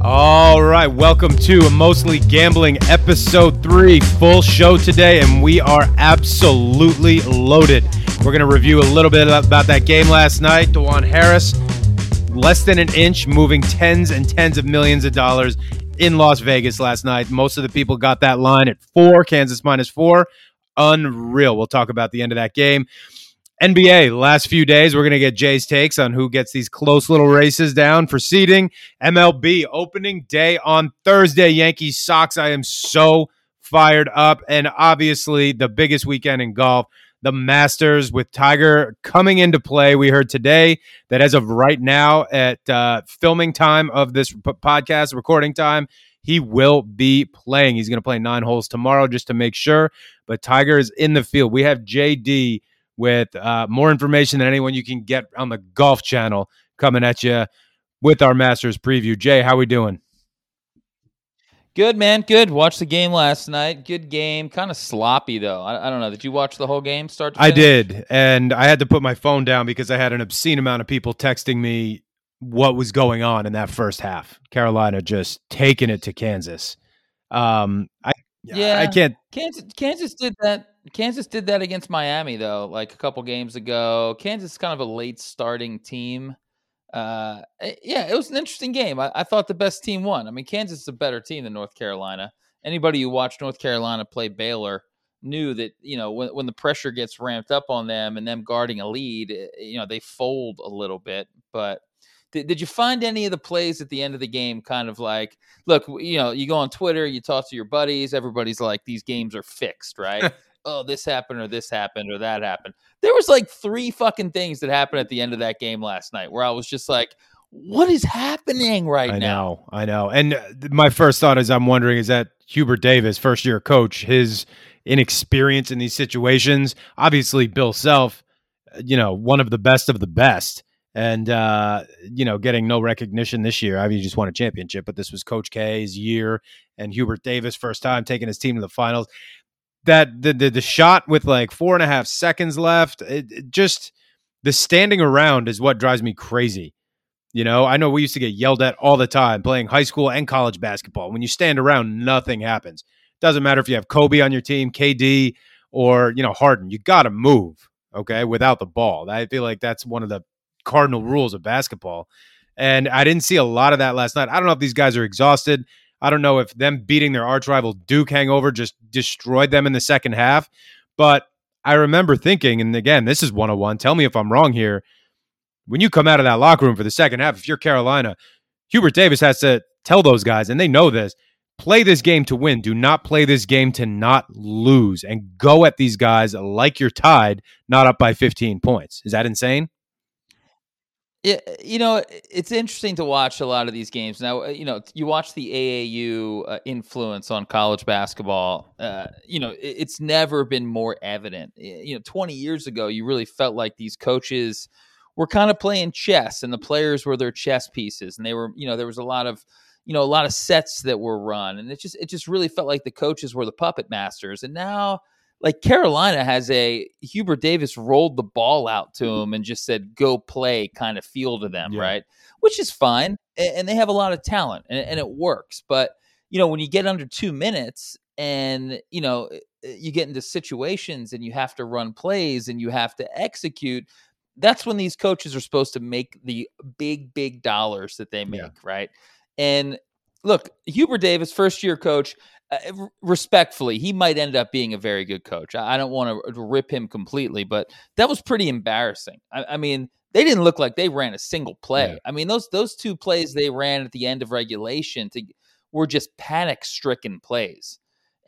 All right, welcome to mostly gambling episode three, full show today, and we are absolutely loaded. We're going to review a little bit about that game last night. Dajuan Harris, less than an inch, moving tens and tens of millions of dollars in Las Vegas last night. Most of the people got that line at four, Kansas minus four. Unreal. We'll talk about the end of that game. NBA, last few days, we're going to get Jay's takes on who gets these close little races down for seeding. MLB, opening day on Thursday, Yankees Sox. I am so fired up. And obviously, the biggest weekend in golf, the Masters with Tiger coming into play. We heard today that as of right now, at uh, filming time of this podcast, recording time, he will be playing. He's going to play nine holes tomorrow just to make sure. But Tiger is in the field. We have JD with uh, more information than anyone you can get on the Golf Channel coming at you with our Masters preview. Jay, how are we doing? Good man, good. Watched the game last night. Good game. Kind of sloppy though. I, I, don't know. Did you watch the whole game start? I did, and I had to put my phone down because I had an obscene amount of people texting me what was going on in that first half. Carolina just taking it to Kansas. Um, I yeah, I can't. Kansas Kansas did that Kansas did that against Miami though, like a couple games ago. Kansas is kind of a late starting team. Uh, eh, yeah, it was an interesting game. I, I, thought the best team won. I mean, Kansas is a better team than North Carolina. Anybody who watched North Carolina play Baylor knew that you know when when the pressure gets ramped up on them and them guarding a lead, eh, you know they fold a little bit. But did, did you find any of the plays at the end of the game kind of like, look, you know, you go on Twitter, you talk to your buddies, everybody's like, these games are fixed, right? oh, this happened or this happened or that happened. There was like three fucking things that happened at the end of that game last night where I was just like, what is happening right I now? I know, I know. And uh, my first thought is I'm wondering is that Hubert Davis, first year coach, his inexperience in these situations. Obviously, Bill Self, uh, you know, one of the best of the best. And uh, you know, getting no recognition this year. I mean, he just won a championship, but this was Coach K's year, and Hubert Davis first time taking his team to the finals that the, the, the shot with like four and a half seconds left, it, it just the standing around is what drives me crazy. You know, I know we used to get yelled at all the time playing high school and college basketball. When you stand around, nothing happens. Doesn't matter if you have Kobe on your team, KD, or you know Harden. You got to move, okay, without the ball. I feel like that's one of the cardinal rules of basketball. And I didn't see a lot of that last night. I don't know if these guys are exhausted. I don't know if them beating their arch rival Duke hangover just destroyed them in the second half. But I remember thinking, and again, this is 101. Tell me if I'm wrong here. When you come out of that locker room for the second half, if you're Carolina, Hubert Davis has to tell those guys, and they know this play this game to win. Do not play this game to not lose and go at these guys like you're tied, not up by 15 points. Is that insane? Yeah, you know, it's interesting to watch a lot of these games. Now, uh, you know, you watch the AAU uh, influence on college basketball. Uh, you know, it's never been more evident. You know, 20 years ago, you really felt like these coaches were kind of playing chess and the players were their chess pieces. And they were, you know, there was a lot of, you know, a lot of sets that were run. And it just, it just really felt like the coaches were the puppet masters. And now, like Carolina has a Hubert Davis rolled the ball out to mm-hmm. him and just said, go play kind of feel to them, yeah. right? Which is fine. And they have a lot of talent and, and it works. But, you know, when you get under two minutes and, you know, you get into situations and you have to run plays and you have to execute, that's when these coaches are supposed to make the big, big dollars that they make, yeah. right? And look, Hubert Davis, first year coach, uh, respectfully, he might end up being a very good coach. I, I don't want to rip him completely, but that was pretty embarrassing. I, I mean, they didn't look like they ran a single play. Yeah. I mean, those those two plays they ran at the end of regulation to, were just panic stricken plays.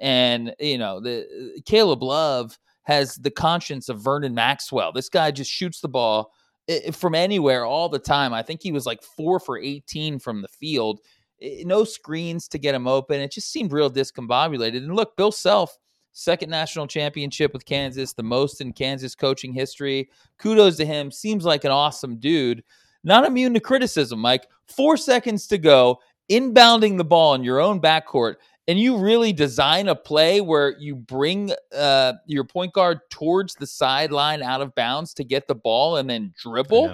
And you know, the Caleb Love has the conscience of Vernon Maxwell. This guy just shoots the ball eh, from anywhere all the time. I think he was like four for 18 from the field. Eh, no screens to get him open. It just seemed real discombobulated. And look, Bill Self, second national championship with Kansas, the most in Kansas coaching history. Kudos to him. Seems like an awesome dude. Not immune to criticism, Mike. Four seconds to go, inbounding the ball in your own backcourt, and you really design a play where you bring uh, your point guard towards the sideline out of bounds to get the ball and then dribble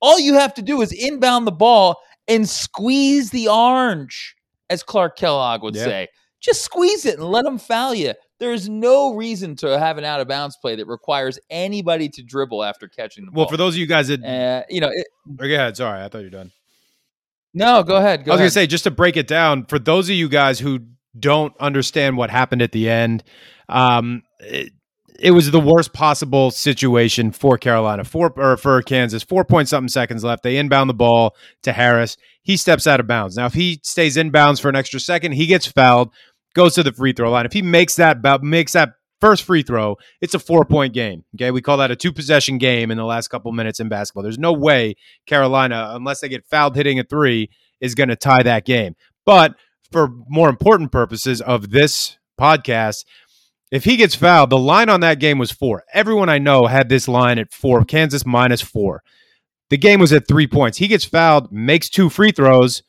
All you have to do is inbound the ball and squeeze the orange, as Clark Kellogg would Yeah. say. Just squeeze it and let them foul you. There is no reason to have an out of bounds play that requires anybody to dribble after catching the ball. Well, for those of you guys that uh, you know, it, go ahead. Sorry, I thought you're done. no, go ahead. Go I was gonna say just to break it down for those of you guys who don't understand what happened at the end. Um, it, it was the worst possible situation for Carolina, four or for Kansas. Four point something seconds left. They inbound the ball to Harris. He steps out of bounds. Now, if he stays inbounds for an extra second, he gets fouled, goes to the free throw line. If he makes that makes that first free throw, it's a four point game. Okay, we call that a two possession game in the last couple minutes in basketball. There's no way Carolina, unless they get fouled hitting a three, is going to tie that game. But for more important purposes of this podcast, if he gets fouled, the line on that game was four. Everyone I know had this line at four. Kansas minus four. The game was at three points. He gets fouled, makes two free throws.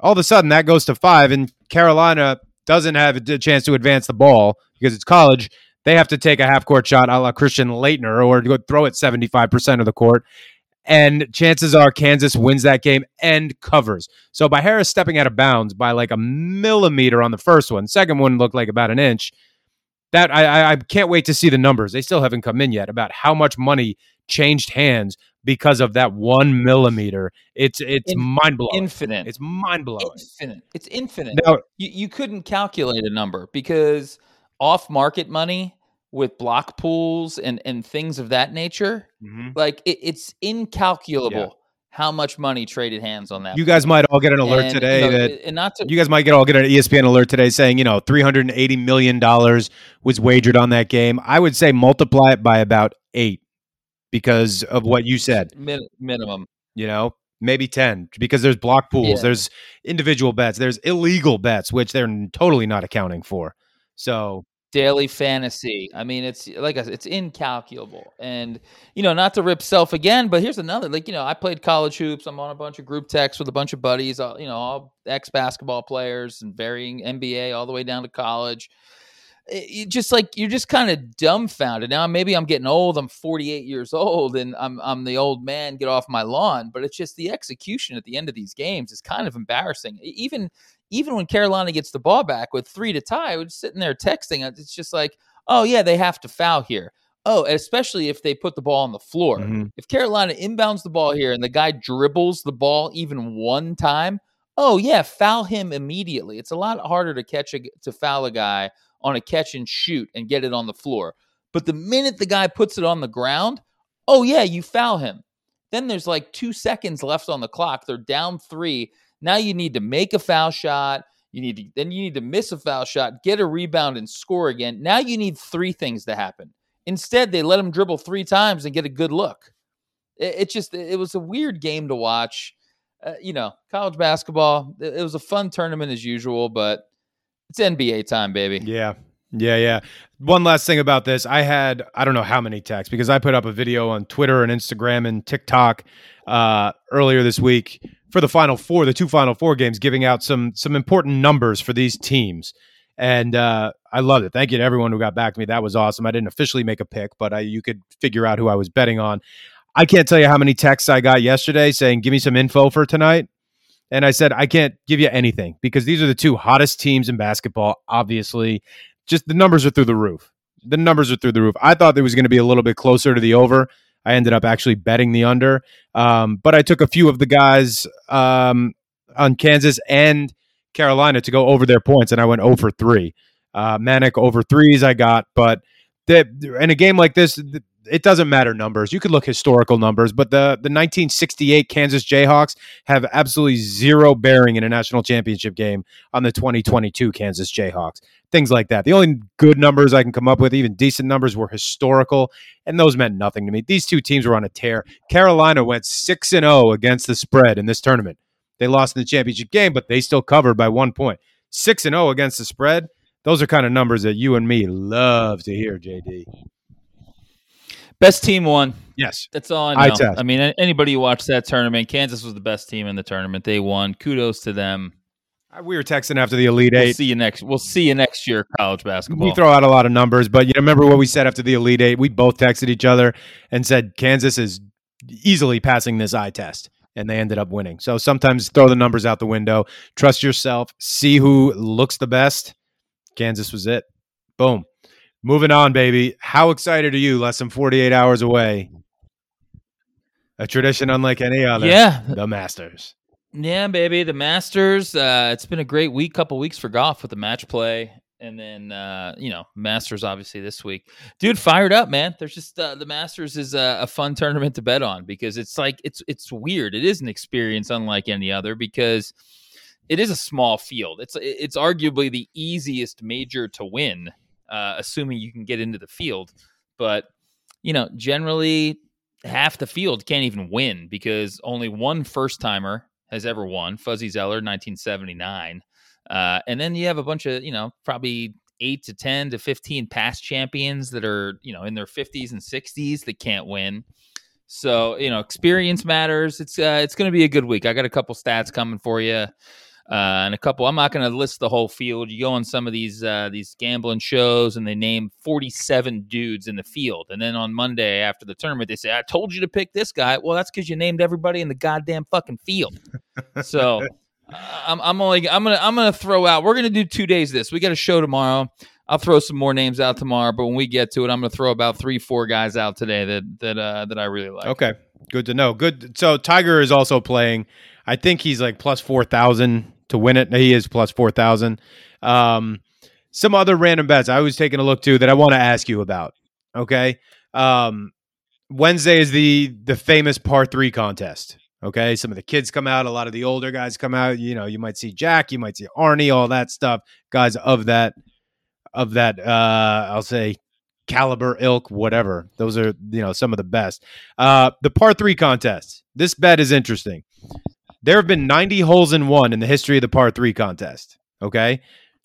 All of a sudden, that goes to five, and Carolina doesn't have a chance to advance the ball because it's college. They have to take a half court shot a la Christian Laettner or go throw it 75% of the court. And chances are Kansas wins that game and covers. So by Harris stepping out of bounds by like a millimeter on the first one, second one looked like about an inch. That I, I can't wait to see the numbers. They still haven't come in yet about how much money changed hands because of that one millimeter. It's it's In- mind blowing. infinite. It's mind blowing. infinite. It's infinite. Now, you, you couldn't calculate a number because off market money with block pools and, and things of that nature, mhm. like it, it's incalculable how much money traded hands on that. you guys might all get an alert And, today you know, that and not to you guys might get all get an ESPN alert today saying you know 380 million dollars was wagered on that game. I would say multiply it by about eight because of what you said. min- minimum. You know, maybe ten because there's block pools, Yeah. there's individual bets, there's illegal bets which they're totally not accounting for. So daily fantasy. I mean, it's like I said, it's incalculable. And you know, not to rip self again, but here's another. Like you know, I played college hoops. I'm on a bunch of group texts with a bunch of buddies. All, you know, all ex basketball players and varying NBA all the way down to college. It- you just like you're just kind of dumbfounded. Now maybe I'm getting old. I'm 48 years old, and I'm I'm the old man. Get off my lawn. But it's just the execution at the end of these games is kind of embarrassing. Even even when Carolina gets the ball back with three to tie, we're sitting there texting. uh, It's just like, oh yeah, they have to foul here. Oh, especially if they put the ball on the floor. mhm. If Carolina inbounds the ball here and the guy dribbles the ball even one time, oh yeah, foul him immediately. It's a lot harder to catch a to foul a guy on a catch and shoot and get it on the floor. But the minute the guy puts it on the ground, oh yeah, you foul him. Then there's like two seconds left on the clock. They're down three. Now you need to make a foul shot. You need to then you need to miss a foul shot, get a rebound, and score again. Now you need three things to happen. Instead, they let him dribble three times and get a good look. It, it just it was a weird game to watch. Uh, you know, college basketball. It, it was a fun tournament as usual, but it's NBA time, baby. Yeah. Yeah, yeah. One last thing about this. I had I don't know how many texts because I put up a video on Twitter and Instagram and TikTok uh earlier this week for the final four, the two final four games, giving out some some important numbers for these teams. And uh I loved it. Thank you to everyone who got back to me. That was awesome. I didn't officially make a pick, but I you could figure out who I was betting on. I can't tell you how many texts I got yesterday saying, give me some info for tonight. And I said, I can't give you anything because these are the two hottest teams in basketball, obviously. Just the numbers are through the roof. The numbers are through the roof. I thought there was going to be a little bit closer to the over. I ended up actually betting the under. Um, but I took a few of the guys um, on Kansas and Carolina to go over their points, and I went over three. Uh, Manic over threes I got, but the, in a game like this, th- it doesn't matter numbers. You could look historical numbers, but the the 1968 Kansas Jayhawks have absolutely zero bearing in a national championship game on the 2022 Kansas Jayhawks. Things like that. The only good numbers I can come up with, even decent numbers, were historical, and those meant nothing to me. These two teams were on a tear. Carolina went 6 and 0 against the spread in this tournament. They lost in the championship game, but they still covered by one point. 6 and 0 against the spread. Those are kind of numbers that you and me love to hear, JD. Best team won. Yes. That's all I know. test. I mean, anybody who watched that tournament, Kansas was the best team in the tournament. They won. Kudos to them. Uh, We were texting after the Elite We'll Eight. see you next. We'll see you next year, college basketball. We throw out a lot of numbers, but you remember what we said after the Elite Eight? We both texted each other and said Kansas is easily passing this eye test and they ended up winning. So sometimes throw the numbers out the window, trust yourself, see who looks the best. Kansas was it. Boom. Moving on, baby. How excited are you? Less than 48 hours away. A tradition unlike any other. Yeah. The Masters. Yeah, baby. The Masters. Uh, it's been a great week, couple weeks for golf with the match play and then uh, you know Masters obviously this week, dude. Fired up, man. There's just uh, the Masters is a, a, fun tournament to bet on because it's like it's it's weird. It is an experience unlike any other because it is a small field. It's it's arguably the easiest major to win, uh, assuming you can get into the field. But you know, generally half the field can't even win because only one first timer has ever won. Fuzzy Zoeller, 1979. Uh, and then you have a bunch of, you know, probably eight to 10 to 15 past champions that are, you know, in their 50s and 60s that can't win. So, you know, experience matters. It's uh, it's going to be a good week. I got a couple stats coming for you. Uh, and a couple. I'm not going to list the whole field. You go on some of these uh, these gambling shows, and they name 47 dudes in the field, and then on Monday after the tournament, they say, "I told you to pick this guy." Well, that's because you named everybody in the goddamn fucking field. So I'm, I'm only I'm gonna I'm gonna throw out. We're gonna do two days. This we got a show tomorrow. I'll throw some more names out tomorrow, but when we get to it, I'm gonna throw about three four guys out today that that uh, that I really like. Okay, good to know. Good. So Tiger is also playing. I think he's like plus four thousand to win it. He is plus four thousand. Um, some other random bets I was taking a look to that I want to ask you about. Okay. Um, Wednesday is the the famous par three contest. Okay. Some of the kids come out, a lot of the older guys come out. You know, you might see Jack, you might see Arnie, all that stuff. Guys of that, of that, uh, I'll say caliber, ilk, whatever. Those are, you know, some of the best. Uh, the par three contest. This bet is interesting. There have been 90 holes in one in the history of the par three contest. Okay.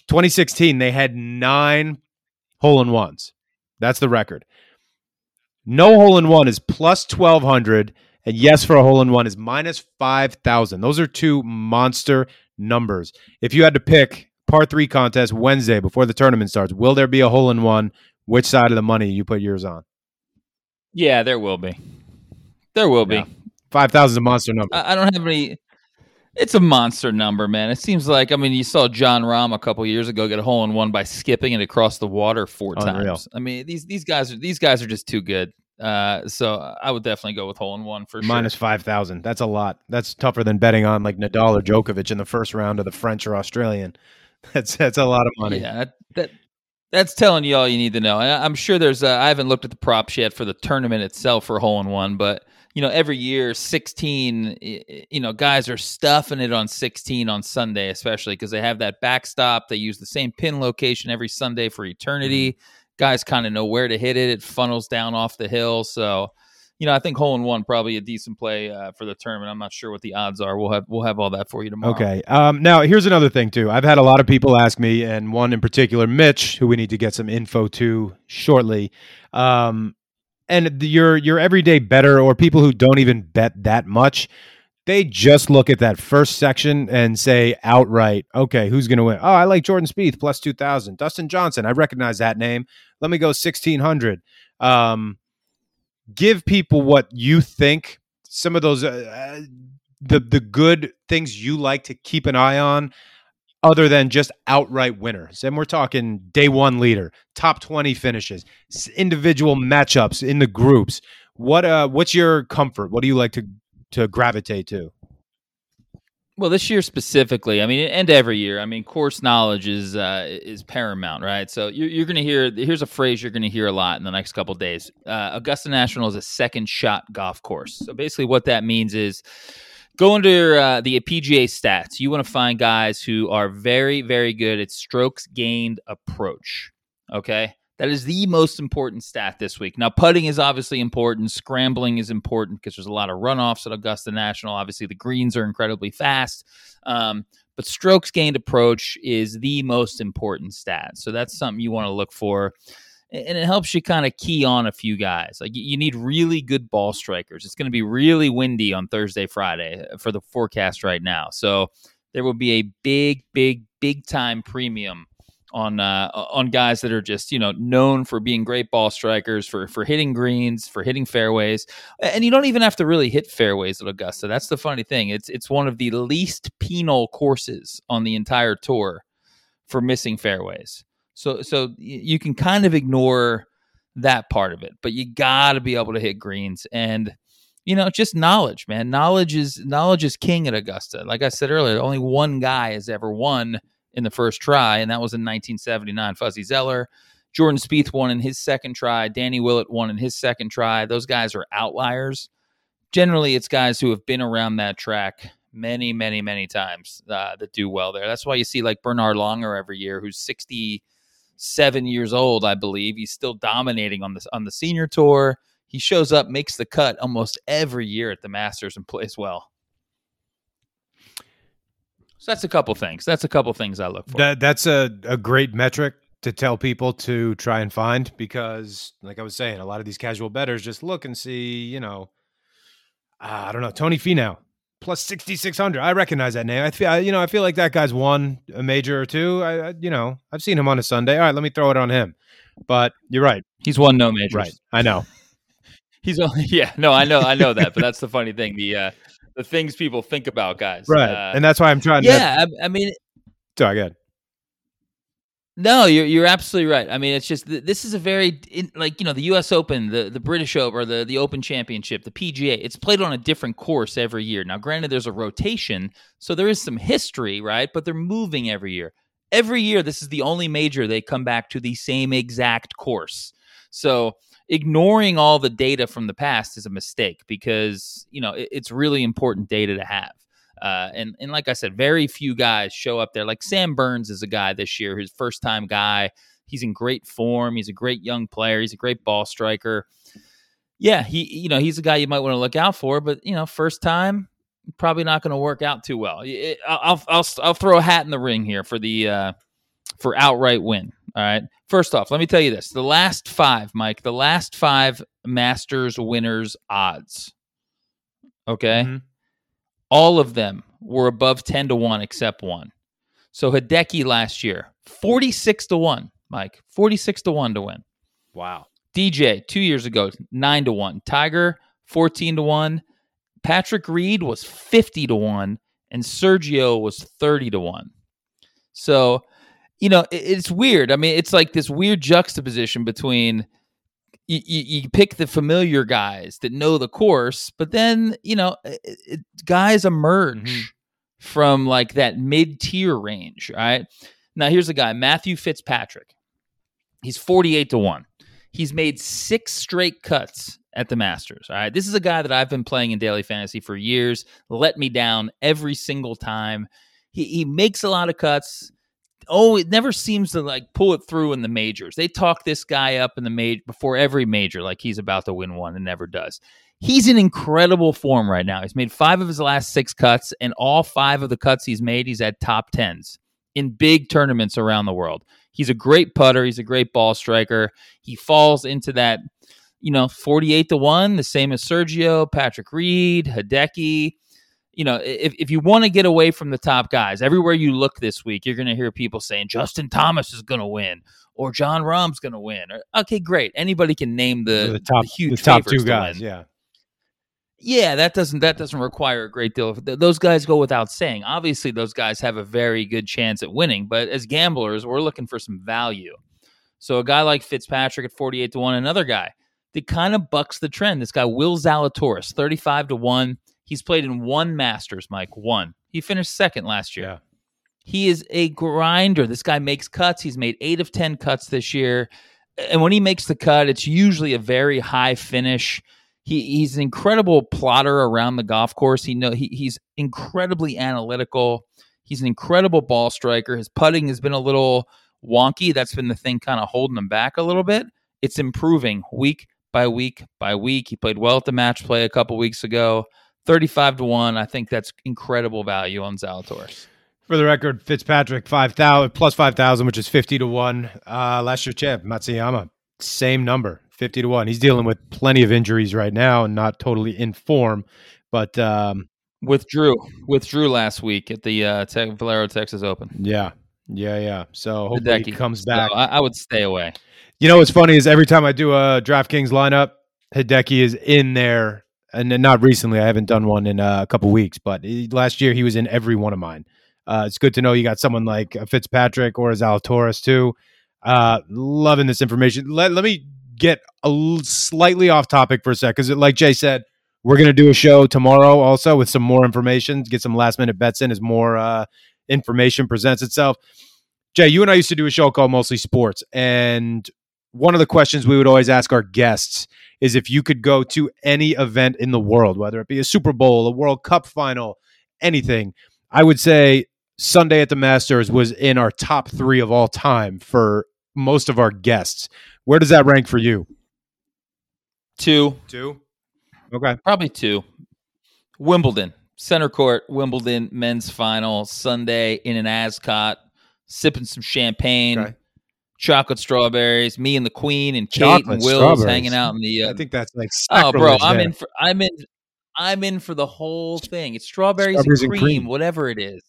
2016, they had nine hole in ones. That's the record. No hole in one is plus 1200 and yes for a hole in one is minus 5,000. Those are two monster numbers. If you had to pick par three contest Wednesday before the tournament starts, will there be a hole in one? Which side of the money you put yours on? Yeah, there will be. There will be. 5,000 is a monster number. I, I don't have any. It's a monster number, man. It seems like I mean, you saw Jon Rahm a couple years ago get a hole in one by skipping it across the water four Unreal. times. I mean, these these guys are these guys are just too good. Uh, so I would definitely go with hole in one for Minus sure. five thousand. That's a lot. That's tougher than betting on like Nadal or Djokovic in the first round of the French or Australian. That's that's a lot of money. Yeah, that, that that's telling you all you need to know. I, am sure there's. I haven't looked at the props yet for the tournament itself for hole in one, but you know, every year 16, you know, guys are stuffing it on 16 on Sunday, especially because they have that backstop. They use the same pin location every Sunday for eternity. Mm-hmm guys kind of know where to hit it. It funnels down off the hill. So, you know, I think hole in one probably a decent play uh, for the tournament. I'm not sure what the odds are. We'll have we'll have all that for you tomorrow. Okay. Um, now here's another thing too. I've had a lot of people ask me, and one in particular, Mitch, who we need to get some info to shortly. Um, and your your everyday better or people who don't even bet that much they just look at that first section and say outright, okay, who's going to win? Oh, I like Jordan Spieth plus 2000. Dustin Johnson, I recognize that name. Let me go 1600. Um, give people what you think some of those uh, the the good things you like to keep an eye on other than just outright winners. And we're talking day 1 leader, top 20 finishes, individual matchups in the groups. What uh what's your comfort? What do you like to to gravitate to? Well, this year specifically, I mean, and every year, I mean, course knowledge is uh, is paramount, right? So you're, you're going to hear. Here's a phrase you're going to hear a lot in the next couple days. Uh, Augusta National is a second shot golf course. So basically, what that means is go under uh, the PGA stats. You want to find guys who are very, very good at strokes gained approach. Okay, that is the most important stat this week. Now, putting is obviously important. Scrambling is important because there's a lot of runoffs at Augusta National. Obviously, the greens are incredibly fast. Um, but strokes gained approach is the most important stat. So that's something you want to look for. And it helps you kind of key on a few guys. Like you need really good ball strikers. It's going to be really windy on Thursday, Friday uh, for the forecast right now. So there will be a big, big, big time premium on uh, on guys that are just you know known for being great ball strikers, for for hitting greens, for hitting fairways, and you don't even have to really hit fairways at Augusta. That's the funny thing. It's it's one of the least penal courses on the entire tour for missing fairways. So so you can kind of ignore that part of it, but you got to be able to hit greens and you know just knowledge man knowledge is knowledge is king at augusta like i said earlier only one guy has ever won in the first try, and that was in 1979. Fuzzy Zoeller, Jordan Spieth won in his second try. Danny Willett won in his second try. Those guys are outliers. Generally, it's guys who have been around that track many, many, many times uh, that do well there. That's why you see like Bernhard Langer every year, who's 67 years old, I believe. He's still dominating on the on the senior tour. He shows up, makes the cut almost every year at the Masters, and plays well. So that's a couple things. That's a couple things I look for. That that's a, a great metric to tell people to try and find because, like I was saying, a lot of these casual betters just look and see, you know, uh, I don't know, Tony Finau plus sixty six hundred. I recognize that name. I feel, I, you know, I feel like that guy's won a major or two. I, I, you know, I've seen him on a Sunday. All right, let me throw it on him. But you're right. He's won no majors. Right. I know. He's only yeah. No, I know. I know that. But that's the funny thing. The uh, the things people think about guys. Right. Uh, and that's why I'm trying yeah, to. I, I mean, sorry, good. No, you're you're absolutely right. I mean, it's just this is a very in, like you know the U.S. Open, the the British Open, or the the Open Championship, the PGA. It's played on a different course every year. Now, granted, there's a rotation, so there is some history, right? But they're moving every year. Every year, this is the only major they come back to the same exact course. So ignoring all the data from the past is a mistake because you know it, it's really important data to have. Uh, and and like I said, very few guys show up there. Like Sam Burns is a guy this year, his first time guy. He's in great form. He's a great young player. He's a great ball striker. Yeah, he you know he's a guy you might want to look out for. But you know, first time probably not going to work out too well. I'll, I'll I'll throw a hat in the ring here for the uh, for outright win. All right. First off, let me tell you this: the last five, Mike, the last five Masters winners odds. Okay, mm-hmm. All of them were above ten to one except one. So Hideki last year, forty six to one. Mike, forty six to one to win. Wow. DJ two years ago, nine to one. Tiger, fourteen to one. Patrick Reed was fifty to one, and Sergio was thirty to one. So you know, it's weird. I mean, it's like this weird juxtaposition between you, you, you pick the familiar guys that know the course, but then you know, it, it, guys emerge mm-hmm. from like that mid tier range. Right now, here's a guy, Matthew Fitzpatrick. He's forty eight to one. He's made six straight cuts at the Masters. All right. This is a guy that I've been playing in daily fantasy for years. Let me down every single time. He, he makes a lot of cuts oh, it never seems to like pull it through in the majors. They talk this guy up in the major before every major, like he's about to win one, and never does. He's in incredible form right now. He's made five of his last six cuts, and all five of the cuts he's made, he's at top tens in big tournaments around the world. He's a great putter. He's a great ball striker. He falls into that, you know, 48 to 1, the same as Sergio, Patrick Reed, Hideki you know, if, if you want to get away from the top guys, everywhere you look this week, you're going to hear people saying Justin Thomas is going to win or Jon Rahm's going to win. Or, okay, great. Anybody can name the, the top, the huge the top two guys. Yeah. Yeah, that doesn't that doesn't require a great deal. Of, those guys go without saying. Obviously, those guys have a very good chance at winning, but as gamblers, we're looking for some value. So a guy like Fitzpatrick at forty eight to one, another guy that kind of bucks the trend. This guy Will Zalatoris, thirty five to one. He's played in one Masters, Mike. One. He finished second last year. Yeah. He is a grinder. This guy makes cuts. He's made eight of 10 cuts this year. And when he makes the cut, it's usually a very high finish. He, he's an incredible plotter around the golf course. He know he, he's incredibly analytical. He's an incredible ball striker. His putting has been a little wonky. That's been the thing kind of holding him back a little bit. It's improving week by week by week. He played well at the match play a couple weeks ago. 35 to 1. I think that's incredible value on Zalatoris. For the record, Fitzpatrick 5,000 plus 5,000, which is 50 to 1. Uh, last year champ, Matsuyama, same number, 50 to 1. He's dealing with plenty of injuries right now and not totally in form, but um, withdrew withdrew last week at the uh, Valero Texas Open. Yeah. Yeah, yeah. So hopefully he Hideki. comes So back. I, I would stay away. You know what's funny is every time I do a DraftKings lineup, Hideki is in there. And not recently, I haven't done one in uh, a couple weeks, but last year he was in every one of mine. Uh, it's good to know you got someone like uh, Fitzpatrick or Zalatoris too. Uh, loving this information. Let, let me get a l- slightly off topic for a sec because, like Jay said, we're going to do a show tomorrow also with some more information, get some last minute bets in as more uh, information presents itself. Jay, you and I used to do a show called Mostly Sports, and one of the questions we would always ask our guests is if you could go to any event in the world, whether it be a Super Bowl, a World Cup final, anything, I would say Sunday at the Masters was in our top three of all time for most of our guests. Where does that rank for you? Two, Two. Okay. probably two. Wimbledon, center court, Wimbledon men's final Sunday in an Ascot, sipping some champagne, Okay. Chocolate strawberries. Me and the Queen and Kate Chocolate and Will's strawberries. hanging out in the. Uh, I think that's like oh, bro, I'm there. in for. I'm in. I'm in for the whole thing. It's strawberries, Strawberries and, and cream, cream. whatever it is.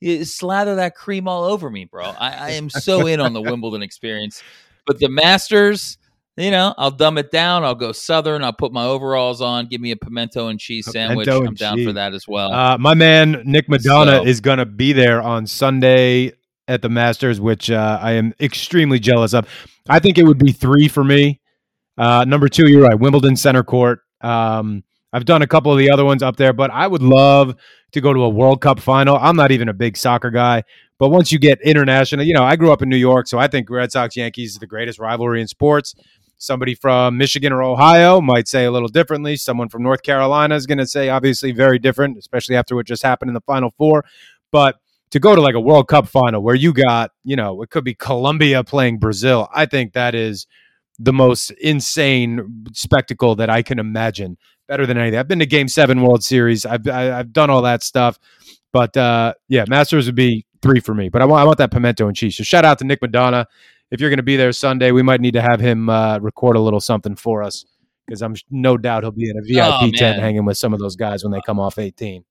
You slather that cream all over me, bro. I, I am so in on the Wimbledon experience. But the Masters, you know, I'll dumb it down. I'll go Southern. I'll put my overalls on. Give me a pimento and cheese sandwich. Pimento I'm and down for that as well. Uh, my man Nick Madonna So- is going to be there on Sunday at the Masters, which uh, I am extremely jealous of. I think it would be three for me. Uh, number two, you're right, Wimbledon Center Court. Um, I've done a couple of the other ones up there, but I would love to go to a World Cup final. I'm not even a big soccer guy, but once you get international, you know, I grew up in New York, so I think Red Sox Yankees is the greatest rivalry in sports. Somebody from Michigan or Ohio might say a little differently. Someone from North Carolina is going to say obviously very different, especially after what just happened in the Final Four. But to go to like a World Cup final where you got, you know, it could be Colombia playing Brazil, I think that is the most insane spectacle that I can imagine. Better than anything. I've been to Game Seven World Series. I've I, I've done all that stuff, but uh, yeah, Masters would be three for me. But I want I want that pimento and cheese. So shout out to Nick Madonna. If you're going to be there Sunday, we might need to have him uh, record a little something for us because I'm no doubt he'll be in a VIP Oh, tent hanging with some of those guys when they come off 18.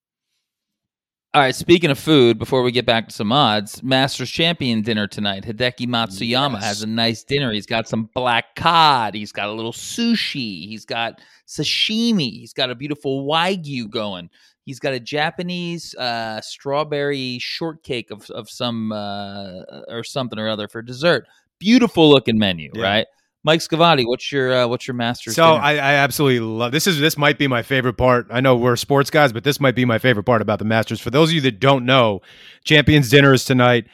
All right, speaking of food, before we get back to some odds, Masters Champion dinner tonight. Hideki Matsuyama Yes. has a nice dinner. He's got some black cod. He's got a little sushi. He's got sashimi. He's got a beautiful wagyu going. He's got a Japanese uh, strawberry shortcake of of some uh, or something or other for dessert. Beautiful looking menu, Yeah. right? Mike Scavati, what's your uh, what's your Masters? So? I, I absolutely love this. Is this might be my favorite part? I know we're sports guys, but this might be my favorite part about the Masters. For those of you that don't know, Champions Dinner is tonight.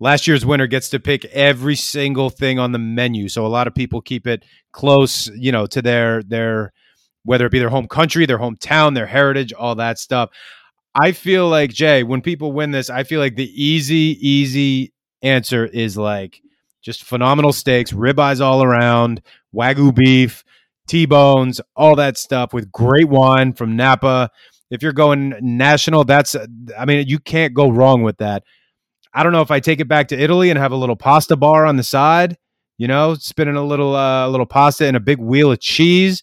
Last year's winner gets to pick every single thing on the menu. So a lot of people keep it close, you know, to their their whether it be their home country, their hometown, their heritage, all that stuff. I feel like Jay, when people win this, I feel like the easy, easy answer is like just phenomenal steaks, ribeyes all around, wagyu beef, T-bones, all that stuff with great wine from Napa. If you're going national, that's I mean, you can't go wrong with that. I don't know if I take it back to Italy and have a little pasta bar on the side, you know, spinning a little uh, little pasta and a big wheel of cheese.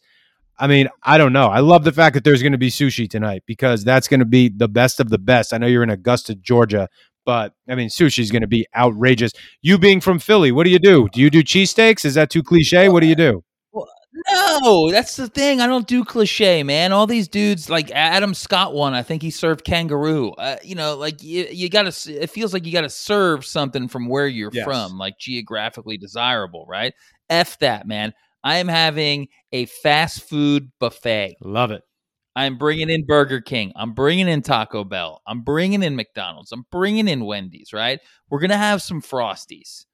I mean, I don't know. I love the fact that there's going to be sushi tonight because that's going to be the best of the best. I know you're in Augusta, Georgia, but I mean, sushi is going to be outrageous. You being from Philly, what do you do? Do you do cheesesteaks? Is that too cliche? What do you do? No, that's the thing. I don't do cliche, man. All these dudes, like Adam Scott one, I think he served kangaroo. Uh, you know, like you, you got to. It feels like you got to serve something from where you're Yes. from, like geographically desirable, right? F that, man. I am having a fast food buffet. Love it. I'm bringing in Burger King. I'm bringing in Taco Bell. I'm bringing in McDonald's. I'm bringing in Wendy's. Right? We're gonna have some Frosties.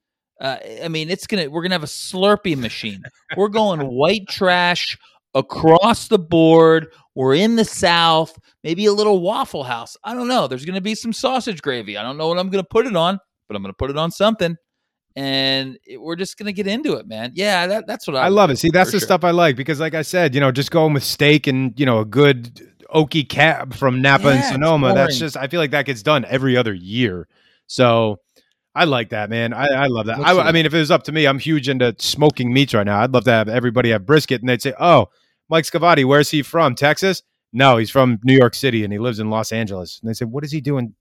Uh, I mean, it's gonna. We're gonna have a Slurpee machine. We're going white trash across the board. We're in the South. Maybe a little Waffle House. I don't know. There's gonna be some sausage gravy. I don't know what I'm gonna put it on, but I'm gonna put it on something. And it- we're just gonna get into it, man. Yeah, that, that's what I, I love it. See, that's the sure. stuff I like because, like I said, you know, just going with steak and you know a good oaky cab from Napa Yeah, and Sonoma. That's just I feel like that gets done every other year. So I like that, man. I, I love that. I, I mean, if it was up to me, I'm huge into smoking meats right now. I'd love to have everybody have brisket, and they'd say, "Oh, Mike Scavati, where's he from? Texas? No, he's from New York City, and he lives in Los Angeles." And they said, "What is he doing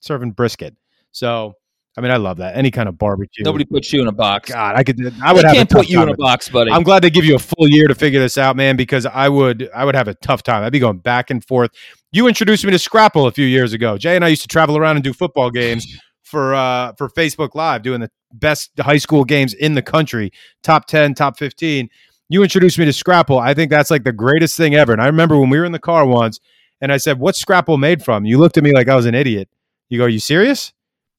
serving brisket?" So I mean, I love that. Any kind of barbecue. Nobody puts you in a box. God, I could. I would they have can't put you in a box, buddy. I'm glad they give you a full year to figure this out, man, because I would I would have a tough time. I'd be going back and forth. You introduced me to Scrapple a few years ago. Jay and I used to travel around and do football games for uh for Facebook Live, doing the best high school games in the country, top 10, top 15. You introduced me to Scrapple. I think that's like the greatest thing ever. And I remember when we were in the car once and I said, What's Scrapple made from? You looked at me like I was an idiot. You go, You serious?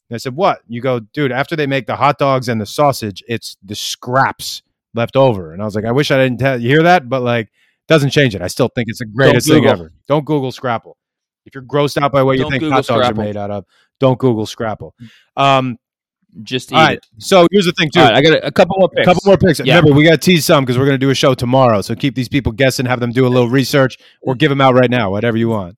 And I said, What? You go, dude, after they make the hot dogs and the sausage, it's the scraps left over. And I was like, I wish I didn't tell you hear that, but like doesn't change it. I still think it's the greatest thing ever. Don't Google Scrapple. If you're grossed out by what you Don't think Google hot dogs Scrapple. are made out of, don't Google Scrapple. Um, Just eat all right. it. So here's the thing, too. Right, I got a, a couple more A couple more picks. Yeah. Remember, we got to tease some because we're going to do a show tomorrow. So keep these people guessing, have them do a little research, or give them out right now, whatever you want.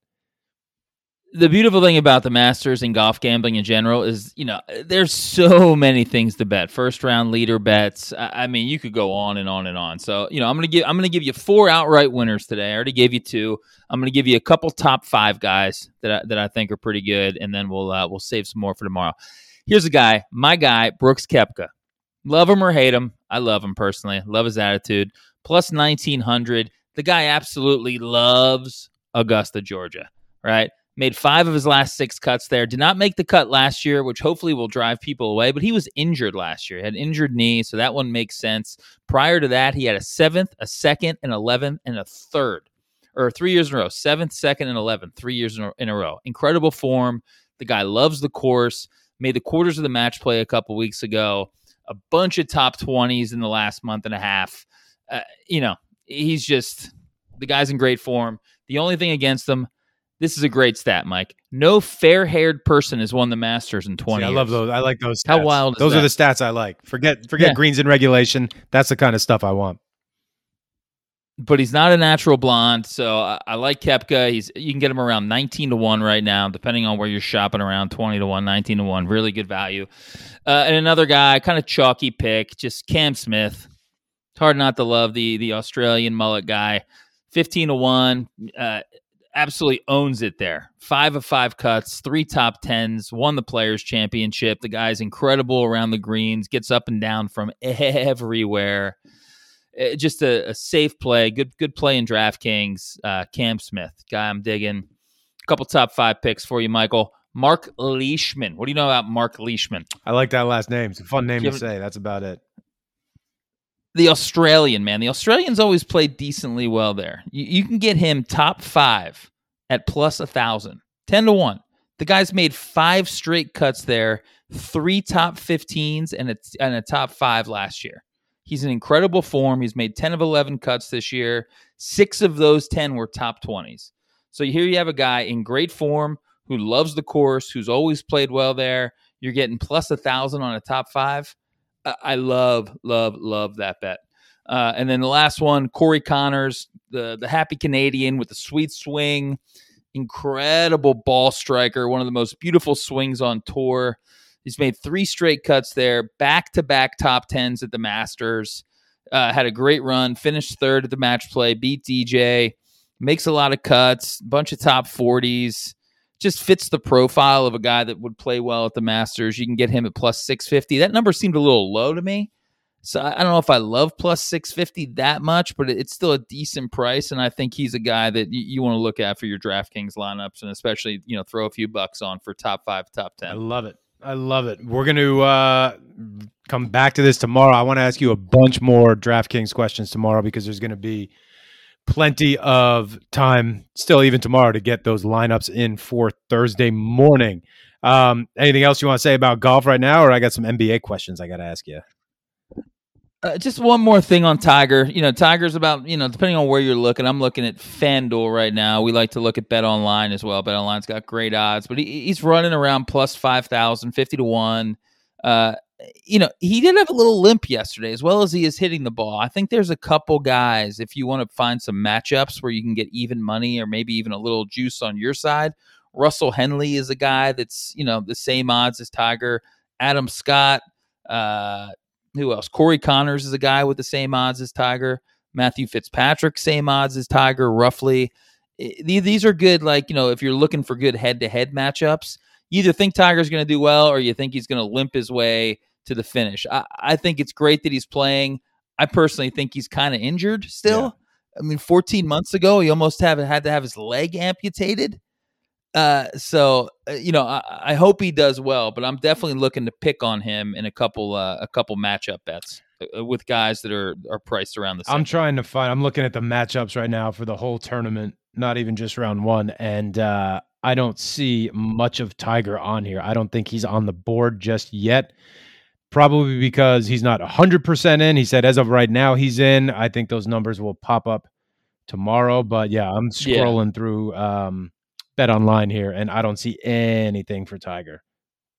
The beautiful thing about the Masters and golf gambling in general is, you know, there's so many things to bet. First round leader bets. I, mean, you could go on and on and on. So, you know, I'm gonna give I'm gonna give you four outright winners today. I already gave you two. I'm gonna give you a couple top five guys that I, that I think are pretty good, and then we'll uh, we'll save some more for tomorrow. Here's a guy, my guy, Brooks Koepka. Love him or hate him, I love him personally. Love his attitude. Plus 1900. The guy absolutely loves Augusta, Georgia. Right made five of his last six cuts there. Did not make the cut last year, which hopefully will drive people away, but he was injured last year. He had injured knee, so that one makes sense. Prior to that, he had a seventh, a second, an 11th, and a third, or three years in a row. Seventh, second, and 11th, three years in a, in a row. Incredible form. The guy loves the course. Made the quarters of the match play a couple weeks ago. A bunch of top 20s in the last month and a half. Uh, you know, he's just the guy's in great form. The only thing against him, this is a great stat, Mike. No fair-haired person has won the Masters in 20 See, I years. love those. I like those. How stats. wild is Those are the stats I like. Forget forget Yeah. greens in regulation. That's the kind of stuff I want. But he's not a natural blonde, so I, I like Koepka. He's you can get him around 19 to 1 right now, depending on where you're shopping around 20 to 1, 19 to 1. Really good value. Uh, and another guy, kind of chalky pick, just Cam Smith. It's hard not to love the the Australian mullet guy. 15 to 1. Uh, absolutely owns it there. Five of five cuts, three top tens, won the Players Championship. The guy's incredible around the greens, gets up and down from everywhere. Uh, just a, a safe play, good good play in DraftKings. Uh, Cam Smith, guy I'm digging. A couple top five picks for you, Michael. Mark Leishman. What do you know about Mark Leishman? I like that last name. It's a fun name to say. That's about it. The Australian man. The Australians always play decently well there. You, you can get him top five at plus a thousand, 10 to 1. The guy's made five straight cuts there, three top 15s, and a, and a top five last year. He's in incredible form. He's made 10 of 11 cuts this year. Six of those 10 were top 20s. So here you have a guy in great form who loves the course, who's always played well there. You're getting plus a thousand on a top five. I love, love, love that bet. Uh, and then the last one, Corey Conners, the the happy Canadian with the sweet swing, incredible ball striker, one of the most beautiful swings on tour. He's made three straight cuts there, back to back top tens at the Masters. Uh, had a great run, finished third at the match play, beat DJ, makes a lot of cuts, bunch of top 40s. Just fits the profile of a guy that would play well at the Masters. You can get him at plus 650. That number seemed a little low to me. So I don't know if I love plus 650 that much, but it- it's still a decent price. And I think he's a guy that you, you want to look at for your DraftKings lineups and especially, you know, throw a few bucks on for top five, top 10. I love it. I love it. We're going to uh, come back to this tomorrow. I want to ask you a bunch more DraftKings questions tomorrow because there's going to be plenty of time still, even tomorrow, to get those lineups in for Thursday morning. Um, anything else you want to say about golf right now, or I got some NBA questions I got to ask you? Uh, just one more thing on Tiger. You know, Tiger's about, you know, depending on where you're looking, I'm looking at FanDuel right now. We like to look at Bet Online as well. Bet Online's got great odds, but he, he's running around plus 5,000, 50 to 1. Uh, you know, he did have a little limp yesterday as well as he is hitting the ball. I think there's a couple guys, if you want to find some matchups where you can get even money or maybe even a little juice on your side. Russell Henley is a guy that's, you know, the same odds as Tiger. Adam Scott, uh, who else? Corey Conners is a guy with the same odds as Tiger. Matthew Fitzpatrick, same odds as Tiger, roughly. These are good, like, you know, if you're looking for good head to head matchups, either think Tiger's going to do well or you think he's going to limp his way to the finish. I, I think it's great that he's playing. I personally think he's kind of injured still. Yeah. I mean, 14 months ago, he almost have, had to have his leg amputated. Uh, so uh, you know, I, I, hope he does well, but I'm definitely looking to pick on him in a couple uh, a couple matchup bets uh, uh, with guys that are are priced around the same. I'm trying to find. I'm looking at the matchups right now for the whole tournament, not even just round one, and uh, I don't see much of Tiger on here. I don't think he's on the board just yet. Probably because he's not 100% in. He said as of right now he's in. I think those numbers will pop up tomorrow, but yeah, I'm scrolling yeah. through um Bet Online here, and I don't see anything for Tiger.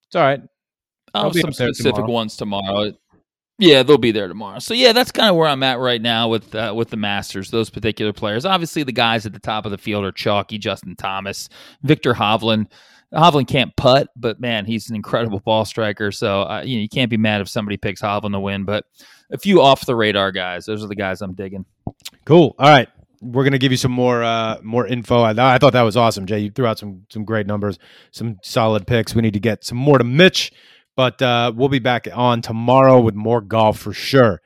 It's all right. Oh, some specific tomorrow. ones tomorrow. Yeah, they'll be there tomorrow. So yeah, that's kind of where I'm at right now with uh, with the Masters. Those particular players. Obviously, the guys at the top of the field are chalky. Justin Thomas, Viktor Hovland. Hovland can't putt, but man, he's an incredible ball striker. So uh, you know you can't be mad if somebody picks Hovland to win. But a few off the radar guys. Those are the guys I'm digging. Cool. All right we're gonna give you some more uh, more info. I, I, thought that was awesome, Jay. You threw out some some great numbers, some solid picks. We need to get some more to Mitch, but uh, we'll be back on tomorrow with more golf for sure.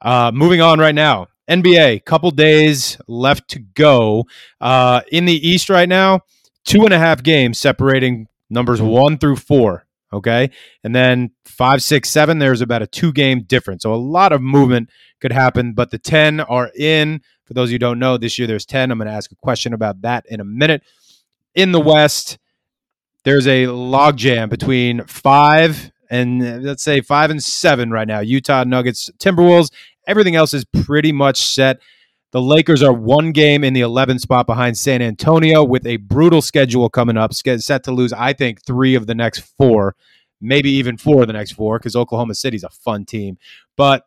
Uh, moving on right now, NBA. Couple days left to go uh, in the East right now. Two and a half games separating numbers one through four. Okay, and then five, six, seven. There's about a two game difference, so a lot of movement could happen. But the ten are in for those you don't know, this year there's 10. I'm going to ask a question about that in a minute. In the West, there's a logjam between five and let's say five and seven right now. Utah Nuggets, Timberwolves. Everything else is pretty much set. The Lakers are one game in the 11th spot behind San Antonio with a brutal schedule coming up, set to lose, I think, three of the next four, maybe even four of the next four, because Oklahoma City's a fun team. But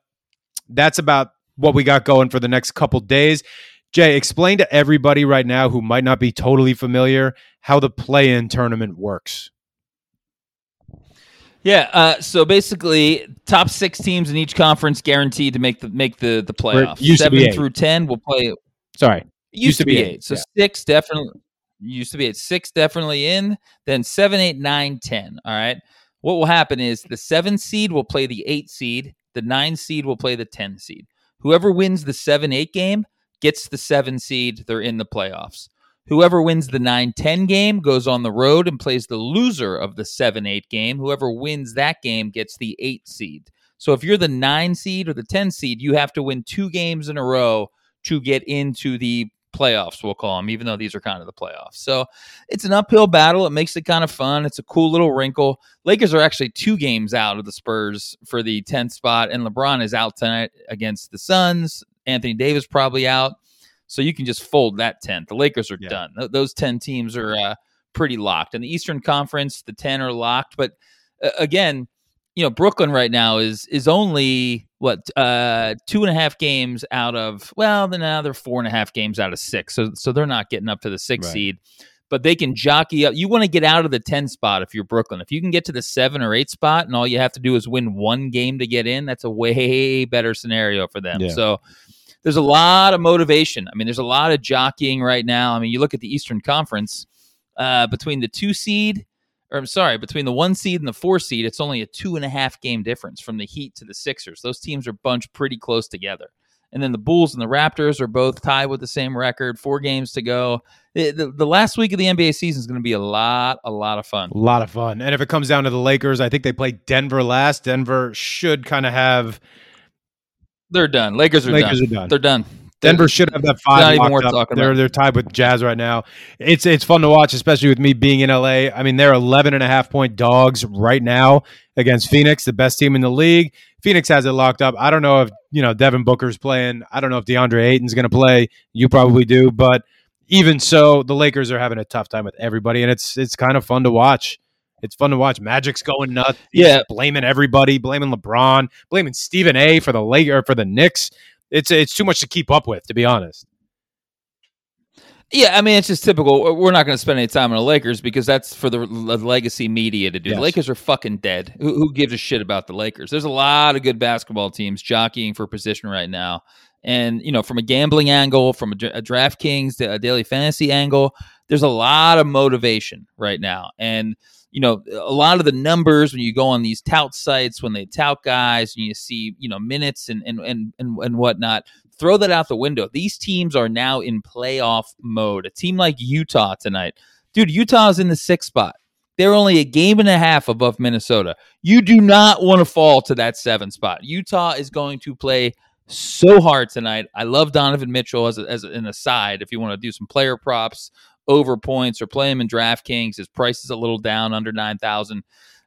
that's about what we got going for the next couple days. Jay, explain to everybody right now who might not be totally familiar how the play-in tournament works. Yeah, uh, so basically, top six teams in each conference guaranteed to make the make the the playoffs. Seven through ten will play. Sorry, used, used to, be, eight. eight. So yeah. six definitely used to be eight. Six definitely in. Then seven, eight, nine, ten. All right. What will happen is the seven seed will play the eight seed. The nine seed will play the ten seed. Whoever wins the 7 8 game gets the 7 seed. They're in the playoffs. Whoever wins the 9 10 game goes on the road and plays the loser of the 7 8 game. Whoever wins that game gets the 8 seed. So if you're the 9 seed or the 10 seed, you have to win two games in a row to get into the playoffs, we'll call them, even though these are kind of the playoffs. So it's an uphill battle. It makes it kind of fun. It's a cool little wrinkle. Lakers are actually two games out of the Spurs for the 10th spot, and LeBron is out tonight against the Suns. Anthony Davis probably out. So you can just fold that 10th. The Lakers are yeah. done. Th- those 10 teams are uh, pretty locked. In the Eastern Conference, the 10 are locked. But uh, again, you know, Brooklyn right now is is only what uh two and a half games out of well then now they're four and a half games out of six so so they're not getting up to the six right. seed but they can jockey up you want to get out of the 10 spot if you're brooklyn if you can get to the seven or eight spot and all you have to do is win one game to get in that's a way better scenario for them yeah. so there's a lot of motivation i mean there's a lot of jockeying right now i mean you look at the eastern conference uh, between the two seed or I'm sorry, between the one seed and the four seed, it's only a two and a half game difference from the Heat to the Sixers. Those teams are bunched pretty close together. And then the Bulls and the Raptors are both tied with the same record, four games to go. The, the, the last week of the NBA season is going to be a lot, a lot of fun. A lot of fun. And if it comes down to the Lakers, I think they play Denver last. Denver should kind of have. They're done. Lakers are Lakers done. Are done. They're done. Denver should have that five. Not even talking they're. They're tied with Jazz right now. It's it's fun to watch, especially with me being in LA. I mean, they're 11 and a half point dogs right now against Phoenix, the best team in the league. Phoenix has it locked up. I don't know if you know Devin Booker's playing. I don't know if DeAndre Ayton's going to play. You probably do, but even so, the Lakers are having a tough time with everybody, and it's it's kind of fun to watch. It's fun to watch. Magic's going nuts. He's yeah, blaming everybody, blaming LeBron, blaming Stephen A. for the Laker for the Knicks it's it's too much to keep up with, to be honest. Yeah, I mean it's just typical. We're not going to spend any time on the Lakers because that's for the legacy media to do. Yes. The Lakers are fucking dead. Who, who, gives a shit about the Lakers? There's a lot of good basketball teams jockeying for position right now, And you know, from a gambling angle, from a, a DraftKings, a daily fantasy angle, there's a lot of motivation right now. And you know, a lot of the numbers when you go on these tout sites, when they tout guys, and you see, you know, minutes and and and and, and whatnot, throw that out the window. These teams are now in playoff mode. A team like Utah tonight, dude, Utah's in the sixth spot. They're only a game and a half above Minnesota. You do not want to fall to that seven spot. Utah is going to play so hard tonight. I love Donovan Mitchell as, a, as an aside. If you want to do some player props over points or play him in DraftKings, his price is a little down under nine thousand.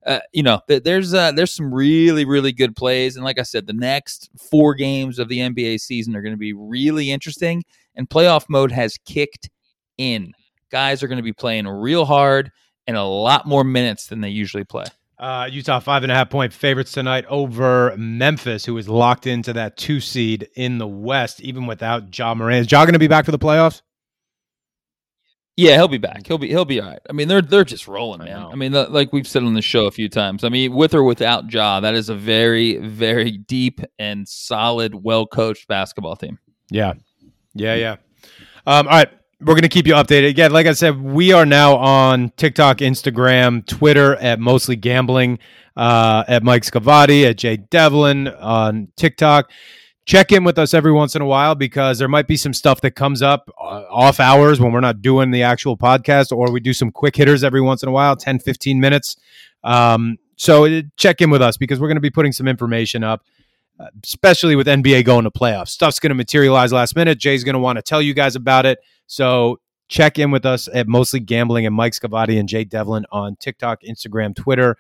Uh, you know, th- there's uh, there's some really really good plays, and like I said, the next four games of the NBA season are going to be really interesting. And playoff mode has kicked in. Guys are going to be playing real hard and a lot more minutes than they usually play. Uh, Utah five and a half point favorites tonight over Memphis, who is locked into that two seed in the West, even without Ja Morant. Is Ja going to be back for the playoffs? Yeah, he'll be back. He'll be he'll be all right. I mean, they're they're just rolling, man. I, I mean, the, like we've said on the show a few times. I mean, with or without Ja, that is a very very deep and solid, well coached basketball team. Yeah, yeah, yeah. Um, all right, we're going to keep you updated. Again, like I said, we are now on TikTok, Instagram, Twitter at Mostly Gambling, uh, at Mike Scavati, at Jay Devlin on TikTok. Check in with us every once in a while because there might be some stuff that comes up uh, off hours when we're not doing the actual podcast, or we do some quick hitters every once in a while, 10, 15 minutes. Um, so uh, check in with us because we're going to be putting some information up uh, especially with NBA going to playoffs. Stuff's going to materialize last minute. Jay's going to want to tell you guys about it. So check in with us at Mostly Gambling and Mike Scavati and Jay Devlin on TikTok, Instagram, Twitter,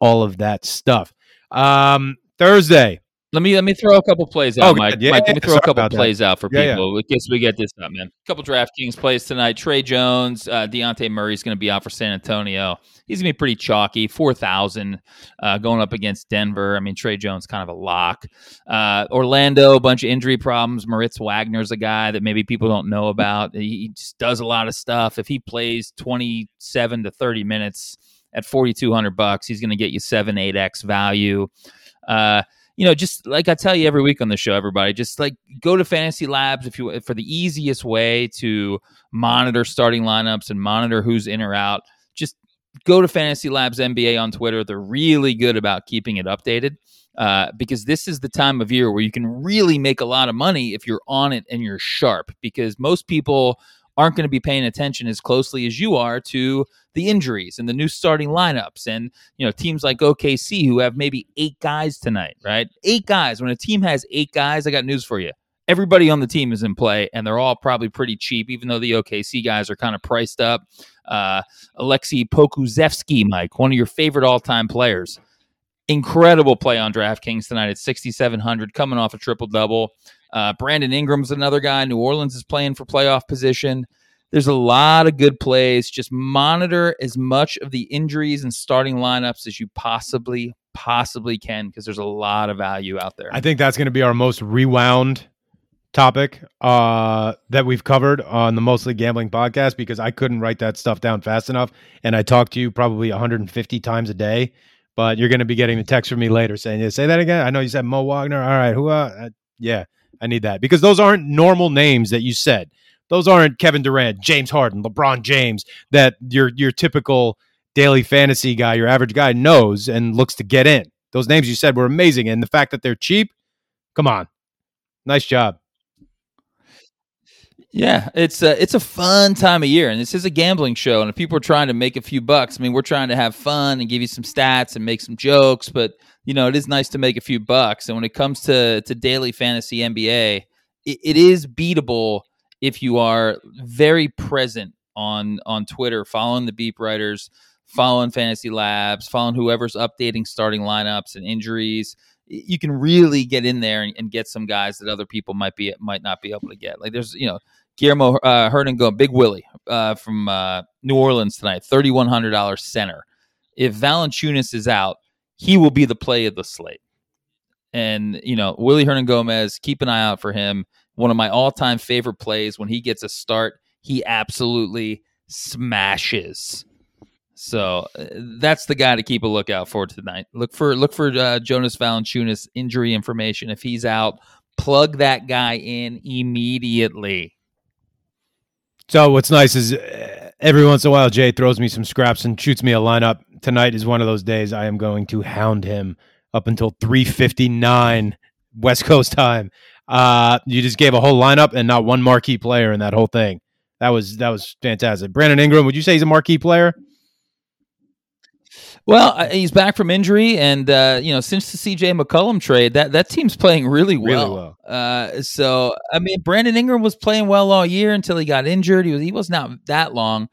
all of that stuff. Um, Thursday, let me let me throw a couple plays out, oh, Mike. Yeah, Mike, let me throw a couple plays that. out for yeah, people. Yeah. In case we get this up, man. A couple DraftKings plays tonight. Tre Jones, uh, Dejounte Murray's going to be out for San Antonio. He's going to be pretty chalky. Four thousand uh, going up against Denver. I mean, Tre Jones kind of a lock. Uh, Orlando, a bunch of injury problems. Moritz Wagner's a guy that maybe people don't know about. He just does a lot of stuff. If he plays twenty seven to thirty minutes at forty two hundred bucks, he's going to get you seven eight x value. Uh, you know, just like I tell you every week on the show, everybody, just like go to Fantasy Labs if you for the easiest way to monitor starting lineups and monitor who's in or out. Just go to Fantasy Labs NBA on Twitter. They're really good about keeping it updated uh, because this is the time of year where you can really make a lot of money if you're on it and you're sharp. Because most people aren't going to be paying attention as closely as you are to the injuries and the new starting lineups and you know teams like OKC who have maybe eight guys tonight, right? Eight guys. When a team has eight guys, I got news for you. Everybody on the team is in play, and they're all probably pretty cheap, even though the OKC guys are kind of priced up. Uh, Aleksej Pokusevski, Mike, one of your favorite all-time players. Incredible play on DraftKings tonight at 6,700, coming off a triple double. Uh, Brandon Ingram's another guy. New Orleans is playing for playoff position. There's a lot of good plays. Just monitor as much of the injuries and starting lineups as you possibly possibly can because there's a lot of value out there. I think that's going to be our most rewound topic uh, that we've covered on the Mostly Gambling podcast because I couldn't write that stuff down fast enough. And I talk to you probably 150 times a day, but you're going to be getting the text from me later saying, yeah, say that again. I know you said Mo Wagner. All right. Who, uh, uh yeah. I need that because those aren't normal names that you said. Those aren't Kevin Durant, James Harden, LeBron James that your your typical daily fantasy guy, your average guy knows and looks to get in. Those names you said were amazing, and the fact that they're cheap, come on, nice job. Yeah, it's a it's a fun time of year, and this is a gambling show. And if people are trying to make a few bucks, I mean, we're trying to have fun and give you some stats and make some jokes, but you know, it is nice to make a few bucks. And when it comes to to daily fantasy NBA, it, it is beatable if you are very present on on Twitter, following the beep writers, following fantasy labs, following whoever's updating starting lineups and injuries. You can really get in there and, and get some guys that other people might be might not be able to get. Like there's you know Guillermo uh, Hernangomez, Big Willie uh, from uh, New Orleans tonight, thirty one hundred dollars center. If Valanciunas is out, he will be the play of the slate. And, you know, Willie Hernangomez, keep an eye out for him. One of my all time favorite plays when he gets a start, he absolutely smashes. So uh, that's the guy to keep a lookout for tonight. Look for look for uh, Jonas Valanciunas injury information. If he's out, Plug that guy in immediately. So what's nice is uh, every once in a while Jay throws me some scraps and shoots me a lineup. Tonight is one of those days I am going to hound him up until 3:59 West Coast time. Uh, you just gave a whole lineup and not one marquee player in that whole thing. That was that was fantastic. Brandon Ingram, would you say he's a marquee player? Well, uh, he's back from injury, and uh, you know, since the CJ McCollum trade, that that team's playing really well. Really well. Uh, so, I mean, Brandon Ingram was playing well all year until he got injured. He was he was not that long.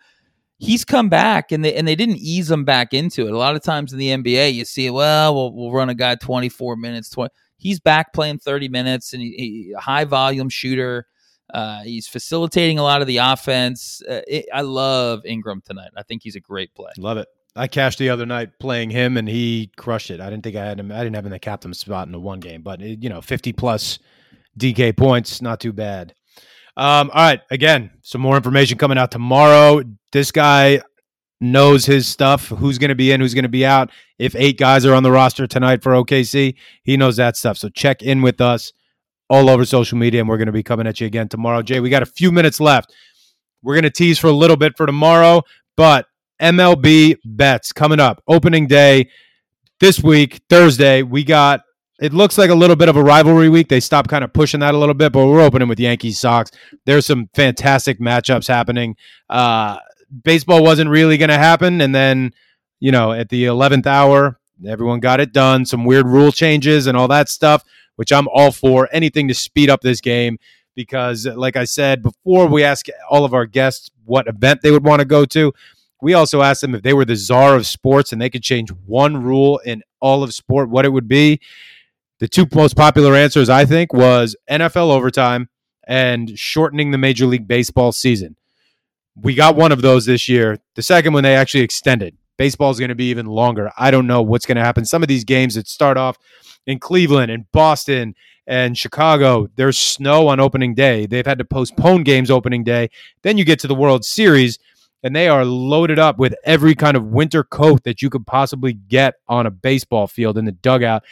He's come back, and they and they didn't ease him back into it. A lot of times in the NBA, you see, well, we'll, we'll run a guy twenty four minutes. 20. He's back playing thirty minutes, and he, he high volume shooter. Uh, he's facilitating a lot of the offense. Uh, it, I love Ingram tonight. I think he's a great play. Love it. I cashed the other night playing him, and he crushed it. I didn't think I had him. I didn't have him in the captain spot in the one game, but it, you know, fifty plus DK points, not too bad. Um, all right, again, some more information coming out tomorrow. This guy knows his stuff. Who's going to be in? Who's going to be out? If eight guys are on the roster tonight for OKC, he knows that stuff. So check in with us all over social media, and we're going to be coming at you again tomorrow. Jay, we got a few minutes left. We're going to tease for a little bit for tomorrow, but MLB bets coming up. Opening day this week, Thursday. We got it looks like a little bit of a rivalry week. They stopped kind of pushing that a little bit, but we're opening with Yankees Sox. There's some fantastic matchups happening. Uh, baseball wasn't really going to happen, and then you know at the 11th hour, everyone got it done. Some weird rule changes and all that stuff, which I'm all for. Anything to speed up this game because, like I said before, we ask all of our guests what event they would want to go to. We also asked them if they were the czar of sports and they could change one rule in all of sport, what it would be. The two most popular answers, I think, was NFL overtime and shortening the Major League Baseball season. We got one of those this year. The second one they actually extended. Baseball is going to be even longer. I don't know what's going to happen. Some of these games that start off in Cleveland and Boston and Chicago, there's snow on opening day. They've had to postpone games opening day. Then you get to the World Series and they are loaded up with every kind of winter coat that you could possibly get on a baseball field in the dugout.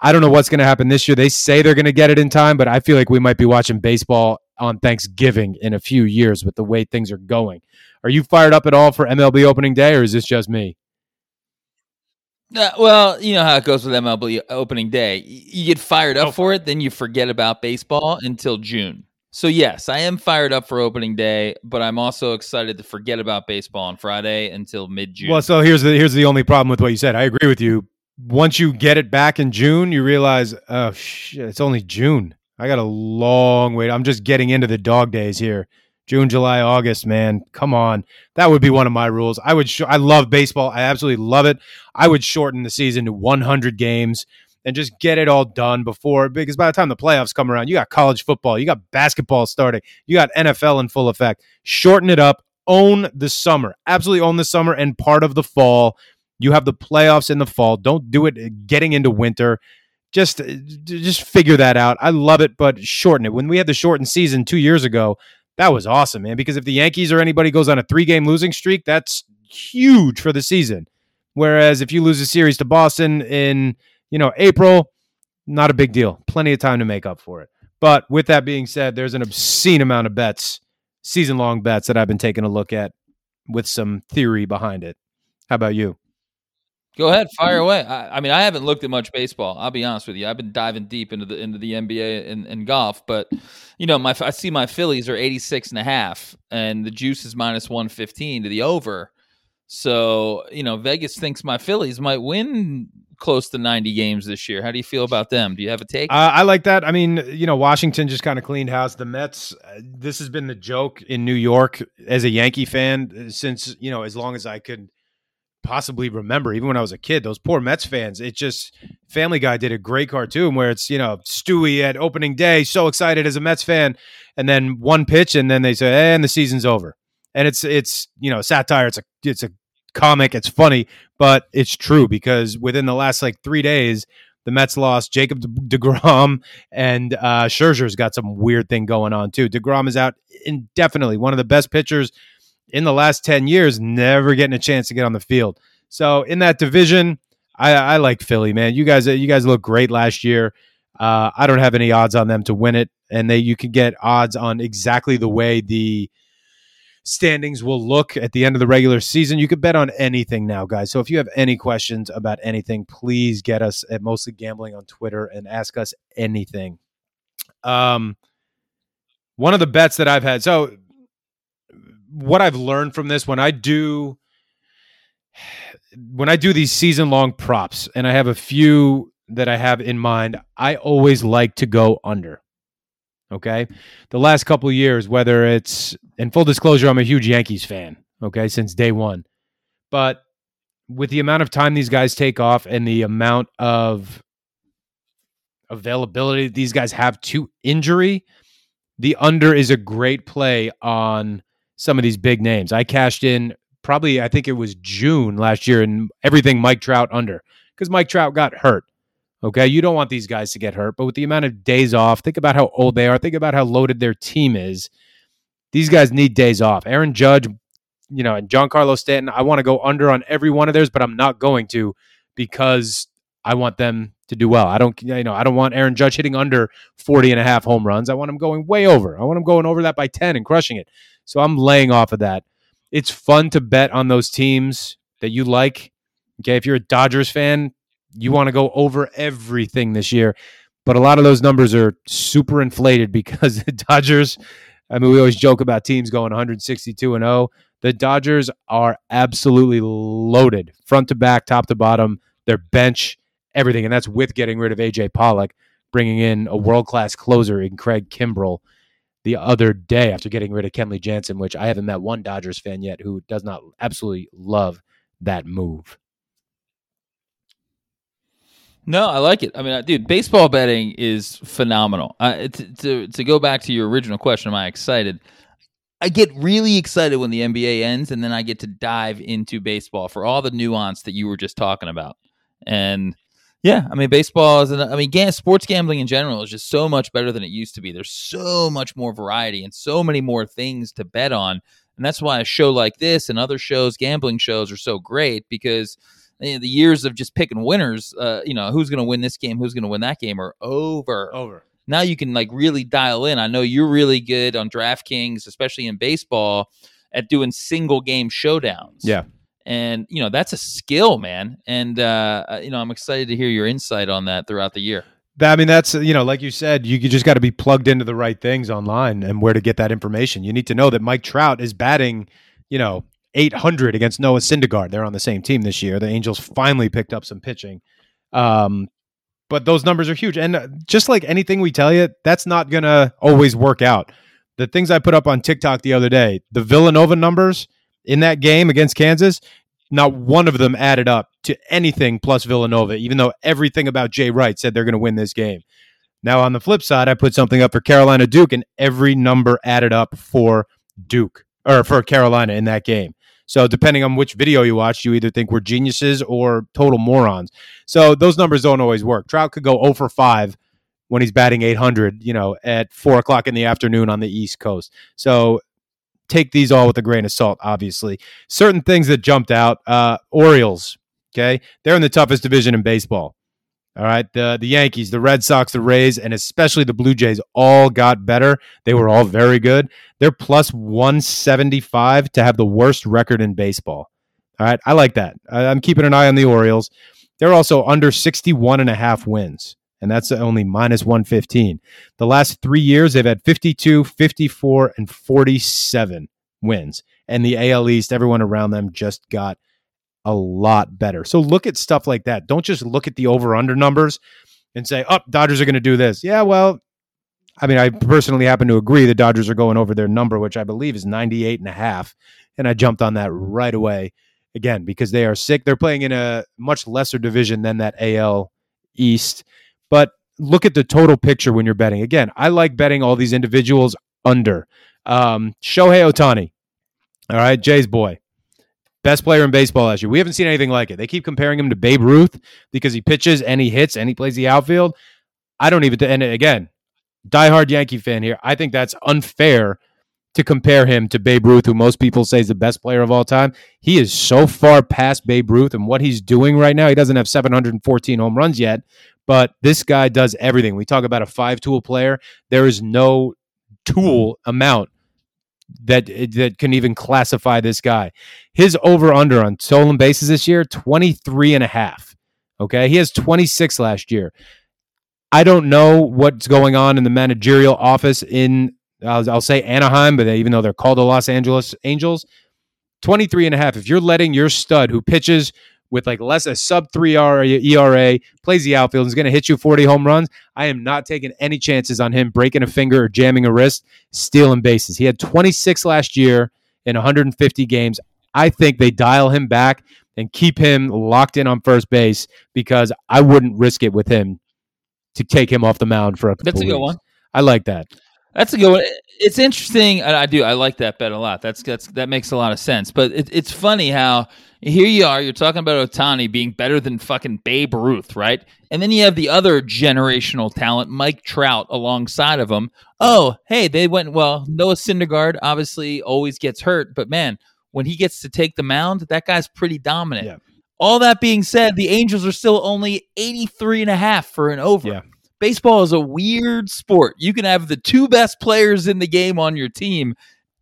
I don't know what's going to happen this year. They say they're going to get it in time, but I feel like we might be watching baseball on Thanksgiving in a few years with the way things are going. Are you fired up at all for MLB opening day, or is this just me? Uh, well, you know how it goes with MLB opening day. You get fired up oh. for it, then you forget about baseball until June. So yes, I am fired up for opening day, but I'm also excited to forget about baseball on Friday until mid June. Well, so here's the here's the only problem with what you said. I agree with you. Once you get it back in June, you realize, oh shit, it's only June. I got a long wait. I'm just getting into the dog days here. June, July, August, man. Come on. That would be one of my rules. I would sh- I love baseball. I absolutely love it. I would shorten the season to 100 games and just get it all done before because by the time the playoffs come around, you got college football, you got basketball starting, you got NFL in full effect. Shorten it up, own the summer, absolutely own the summer and part of the fall. You have the playoffs in the fall. Don't do it uh, getting into winter. Just uh, just figure that out. I love it, but shorten it. When we had the shortened season two years ago, that was awesome, man. Because if the Yankees or anybody goes on a three game losing streak, that's huge for the season. Whereas if you lose a series to Boston in you know, April, not a big deal. Plenty of time to make up for it. But with that being said, there's an obscene amount of bets, season long bets that I've been taking a look at with some theory behind it. How about you? Go ahead, fire away. I, I, mean, I haven't looked at much baseball. I'll be honest with you. I've been diving deep into the into the NBA and, and golf, but you know, my I see my Phillies are 86 and a half and the juice is minus 115 to the over. So, you know, Vegas thinks my Phillies might win close to 90 games this year. How do you feel about them? Do you have a take? Uh, I like that. I mean, you know, Washington just kind of cleaned house. The Mets, uh, this has been the joke in New York as a Yankee fan uh, since, you know, as long as I could possibly remember, even when I was a kid, those poor Mets fans. It just, Family Guy did a great cartoon where it's, you know, Stewie at opening day, so excited as a Mets fan. And then one pitch, and then they say, and the season's over. And it's, it's, you know, satire. It's a, it's a comic. It's funny, but it's true because within the last like three days, the Mets lost Jacob DeGrom and uh, Scherzer's got some weird thing going on too. DeGrom is out indefinitely. One of the best pitchers in the last 10 years, never getting a chance to get on the field. So in that division, I, I like Philly, man. You guys, you guys look great last year. Uh, I don't have any odds on them to win it, and they you can get odds on exactly the way the standings will look at the end of the regular season. You could bet on anything now, guys. So if you have any questions about anything, please get us at Mostly Gambling on Twitter and ask us anything. Um, one of the bets that I've had. So what I've learned from this when I do when I do these season long props, and I have a few that I have in mind, I always like to go under. Okay. The last couple years, whether it's in full disclosure, I'm a huge Yankees fan. Okay. Since day one. But with the amount of time these guys take off and the amount of availability these guys have to injury, the under is a great play on some of these big names. I cashed in probably, I think it was June last year, and everything Mike Trout under because Mike Trout got hurt. Okay. You don't want these guys to get hurt, but with the amount of days off, think about how old they are. Think about how loaded their team is. These guys need days off. Aaron Judge, you know, and Giancarlo Stanton, I want to go under on every one of theirs, but I'm not going to because I want them to do well. I don't, you know, I don't want Aaron Judge hitting under 40 and a half home runs. I want him going way over. I want him going over that by 10 and crushing it. So I'm laying off of that. It's fun to bet on those teams that you like. Okay. If you're a Dodgers fan, you want to go over everything this year. But a lot of those numbers are super inflated because the Dodgers, I mean, we always joke about teams going 162 and 0. The Dodgers are absolutely loaded front to back, top to bottom. Their bench, everything. And that's with getting rid of AJ Pollock, bringing in a world class closer in Craig Kimbrel the other day after getting rid of Kenley Jansen, which I haven't met one Dodgers fan yet who does not absolutely love that move. No, I like it. I mean, dude, baseball betting is phenomenal. Uh, to, to, to go back to your original question, am I excited? I get really excited when the NBA ends, and then I get to dive into baseball for all the nuance that you were just talking about. And yeah, I mean, baseball is. I mean, sports gambling in general is just so much better than it used to be. There's so much more variety and so many more things to bet on, and that's why a show like this and other shows, gambling shows, are so great because you know, the years of just picking winners, uh, you know, who's going to win this game, who's going to win that game, are over. Over. Now you can like really dial in. I know you're really good on DraftKings, especially in baseball, at doing single game showdowns. Yeah and you know that's a skill man and uh, uh, you know i'm excited to hear your insight on that throughout the year I mean, that's, you know, like you said, you, you just got to be plugged into the right things online and where to get that information. You need to know that Mike Trout is batting, you know, 800 against Noah Syndergaard. They're on the same team this year. The Angels finally picked up some pitching. Um, but those numbers are huge. And uh, just like anything we tell you, that's not going to always work out. The things I put up on TikTok the other day, the Villanova numbers, in that game against Kansas, not one of them added up to anything plus Villanova, even though everything about Jay Wright said they're going to win this game. Now, on the flip side, I put something up for Carolina Duke, and every number added up for Duke or for Carolina in that game. So, depending on which video you watch, you either think we're geniuses or total morons. So, those numbers don't always work. Trout could go 0 for 5 when he's batting 800, you know, at four o'clock in the afternoon on the East Coast. So, take these all with a grain of salt, obviously. Certain things that jumped out uh, Orioles, okay? They're in the toughest division in baseball. All right. The the Yankees, the Red Sox, the Rays, and especially the Blue Jays all got better. They were all very good. They're plus 175 to have the worst record in baseball. All right. I like that. I'm keeping an eye on the Orioles. They're also under 61 and a half wins and that's only minus 115. The last three years, they've had 52, 54, and 47 wins. And the AL East, everyone around them just got a lot better. So look at stuff like that. Don't just look at the over under numbers and say, oh, Dodgers are going to do this. Yeah, well, I mean, I personally happen to agree the Dodgers are going over their number, which I believe is 98 and a half. And I jumped on that right away again because they are sick. They're playing in a much lesser division than that AL East. But look at the total picture when you're betting. Again, I like betting all these individuals under. Um, Shohei Ohtani, all right, Jay's boy, best player in baseball last year. We haven't seen anything like it. They keep comparing him to Babe Ruth because he pitches and he hits and he plays the outfield. I don't even. And again, diehard Yankee fan here. I think that's unfair to compare him to Babe Ruth, who most people say is the best player of all time. He is so far past Babe Ruth and what he's doing right now. He doesn't have 714 home runs yet, but this guy does everything. We talk about a five tool player. There is no tool amount that eh, that can even classify this guy. His over under on stolen bases this year 23 and a half. Okay? He has 26 last year. I don't know what's going on in the managerial office in I'll, I'll say Anaheim, but even though they're called the Los Angeles Angels, 23 and a half. If you're letting your stud who pitches with like less a sub three R ERA, plays the outfield, is going to hit you 40 home runs. I am not taking any chances on him breaking a finger or jamming a wrist, stealing bases. He had 26 last year in 150 games. I think they dial him back and keep him locked in on first base because I wouldn't risk it with him to take him off the mound for a That's a good weeks. one. I like that. That's a good one. It's interesting, I do. I like that bet a lot. That's that's that makes a lot of sense. But it, it's funny how here you are. You're talking about Ohtani being better than fucking Babe Ruth, right? And then you have the other generational talent, Mike Trout, alongside of him. Oh, hey, they went well. Noah Syndergaard obviously always gets hurt, but man, when he gets to take the mound, that guy's pretty dominant. Yeah. All that being said, the Angels are still only 83 and a half for an over. Yeah. Baseball is a weird sport. You can have the two best players in the game on your team,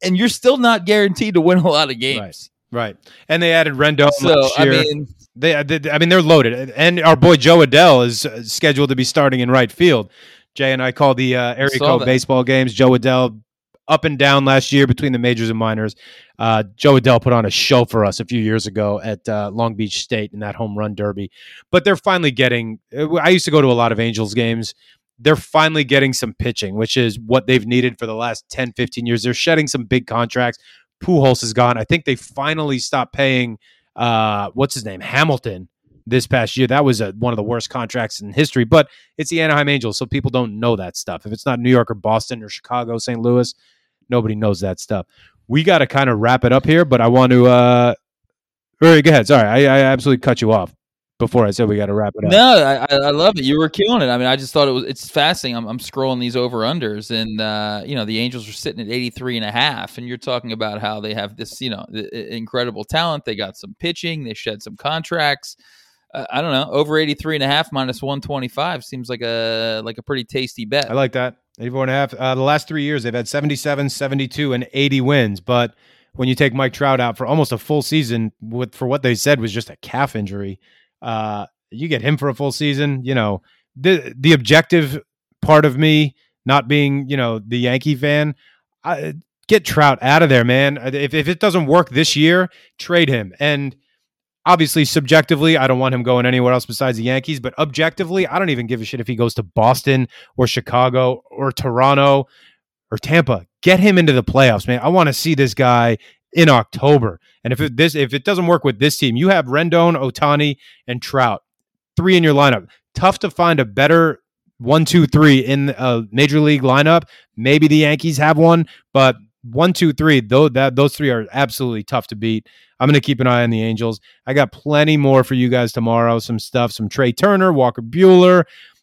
and you're still not guaranteed to win a lot of games. Right. And they added Rendon So, last I mean, They, they, I mean, they're loaded, and our boy Jo Adell is uh, scheduled to be starting in right field. Jay and I call the uh, code baseball games. Jo Adell up and down last year between the majors and minors. Uh, Jo Adell put on a show for us a few years ago at uh, Long Beach State in that home run derby. But they're finally getting. I used to go to a lot of Angels games. They're finally getting some pitching, which is what they've needed for the last 10, 15 years. They're shedding some big contracts. Pujols is gone. I think they finally stopped paying uh, what's his name Hamilton this past year. That was a, one of the worst contracts in history. But it's the Anaheim Angels, so people don't know that stuff. If it's not New York or Boston or Chicago, St. Louis, nobody knows that stuff. We got to kind of wrap it up here, but I want to. Uh, or go ahead. Sorry, I, I absolutely cut you off before I said we got to wrap it up. no, I, I love it. You were killing it. I mean, I just thought it was it's fascinating. I'm, I'm scrolling these over unders, and uh, you know the Angels are sitting at 83 and a half, and you're talking about how they have this, you know, incredible talent. They got some pitching. They shed some contracts. Uh, I don't know. Over 83 and a half minus 125 seems like a like a pretty tasty bet. I like that. 84 and a half. Uh, the last three years, they've had 77, 72, and 80 wins. But when you take Mike Trout out for almost a full season, with for what they said was just a calf injury, uh, you get him for a full season. You know, the the objective part of me not being, you know, the Yankee fan, I, get Trout out of there, man. If if it doesn't work this year, trade him. And obviously subjectively i don't want him going anywhere else besides the yankees but objectively i don't even give a shit if he goes to boston or chicago or toronto or tampa. Get him into the playoffs man. I want to see this guy in october. And if it, this if it doesn't work with this team you have rendon ohtani and trout three in your lineup. Tough to find a better one two three in a major league lineup. Maybe the yankees have one but one two three though that those three are absolutely tough to beat I'm going to keep an eye on the Angels. I got plenty more for you guys tomorrow. Some stuff, some Trea Turner, Walker Buehler,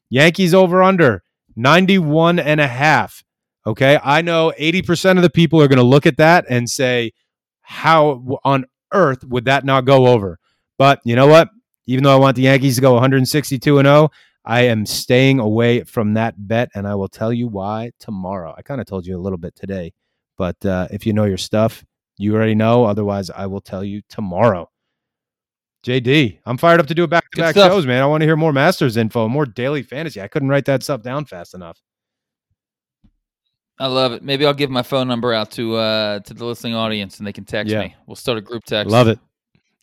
Yankees over under 91 and a half. Okay. I know 80% of the people are going to look at that and say, how on earth would that not go over? But you know what? Even though I want the Yankees to go 162 and 0, I am staying away from that bet. And I will tell you why tomorrow. I kind of told you a little bit today, but uh, if you know your stuff, you already know. Otherwise, I will tell you tomorrow. JD, I'm fired up to do a back to back shows, man. I want to hear more Masters info, more daily fantasy. I couldn't write that stuff down fast enough. I love it. Maybe I'll give my phone number out to uh to the listening audience and they can text Yeah. me. We'll start a group text. Love it.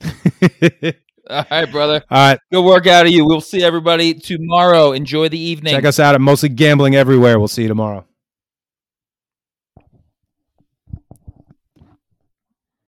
All right, brother. All right. Good work out of you. We'll see everybody tomorrow. Enjoy the evening. Check us out at Mostly Gambling Everywhere. We'll see you tomorrow.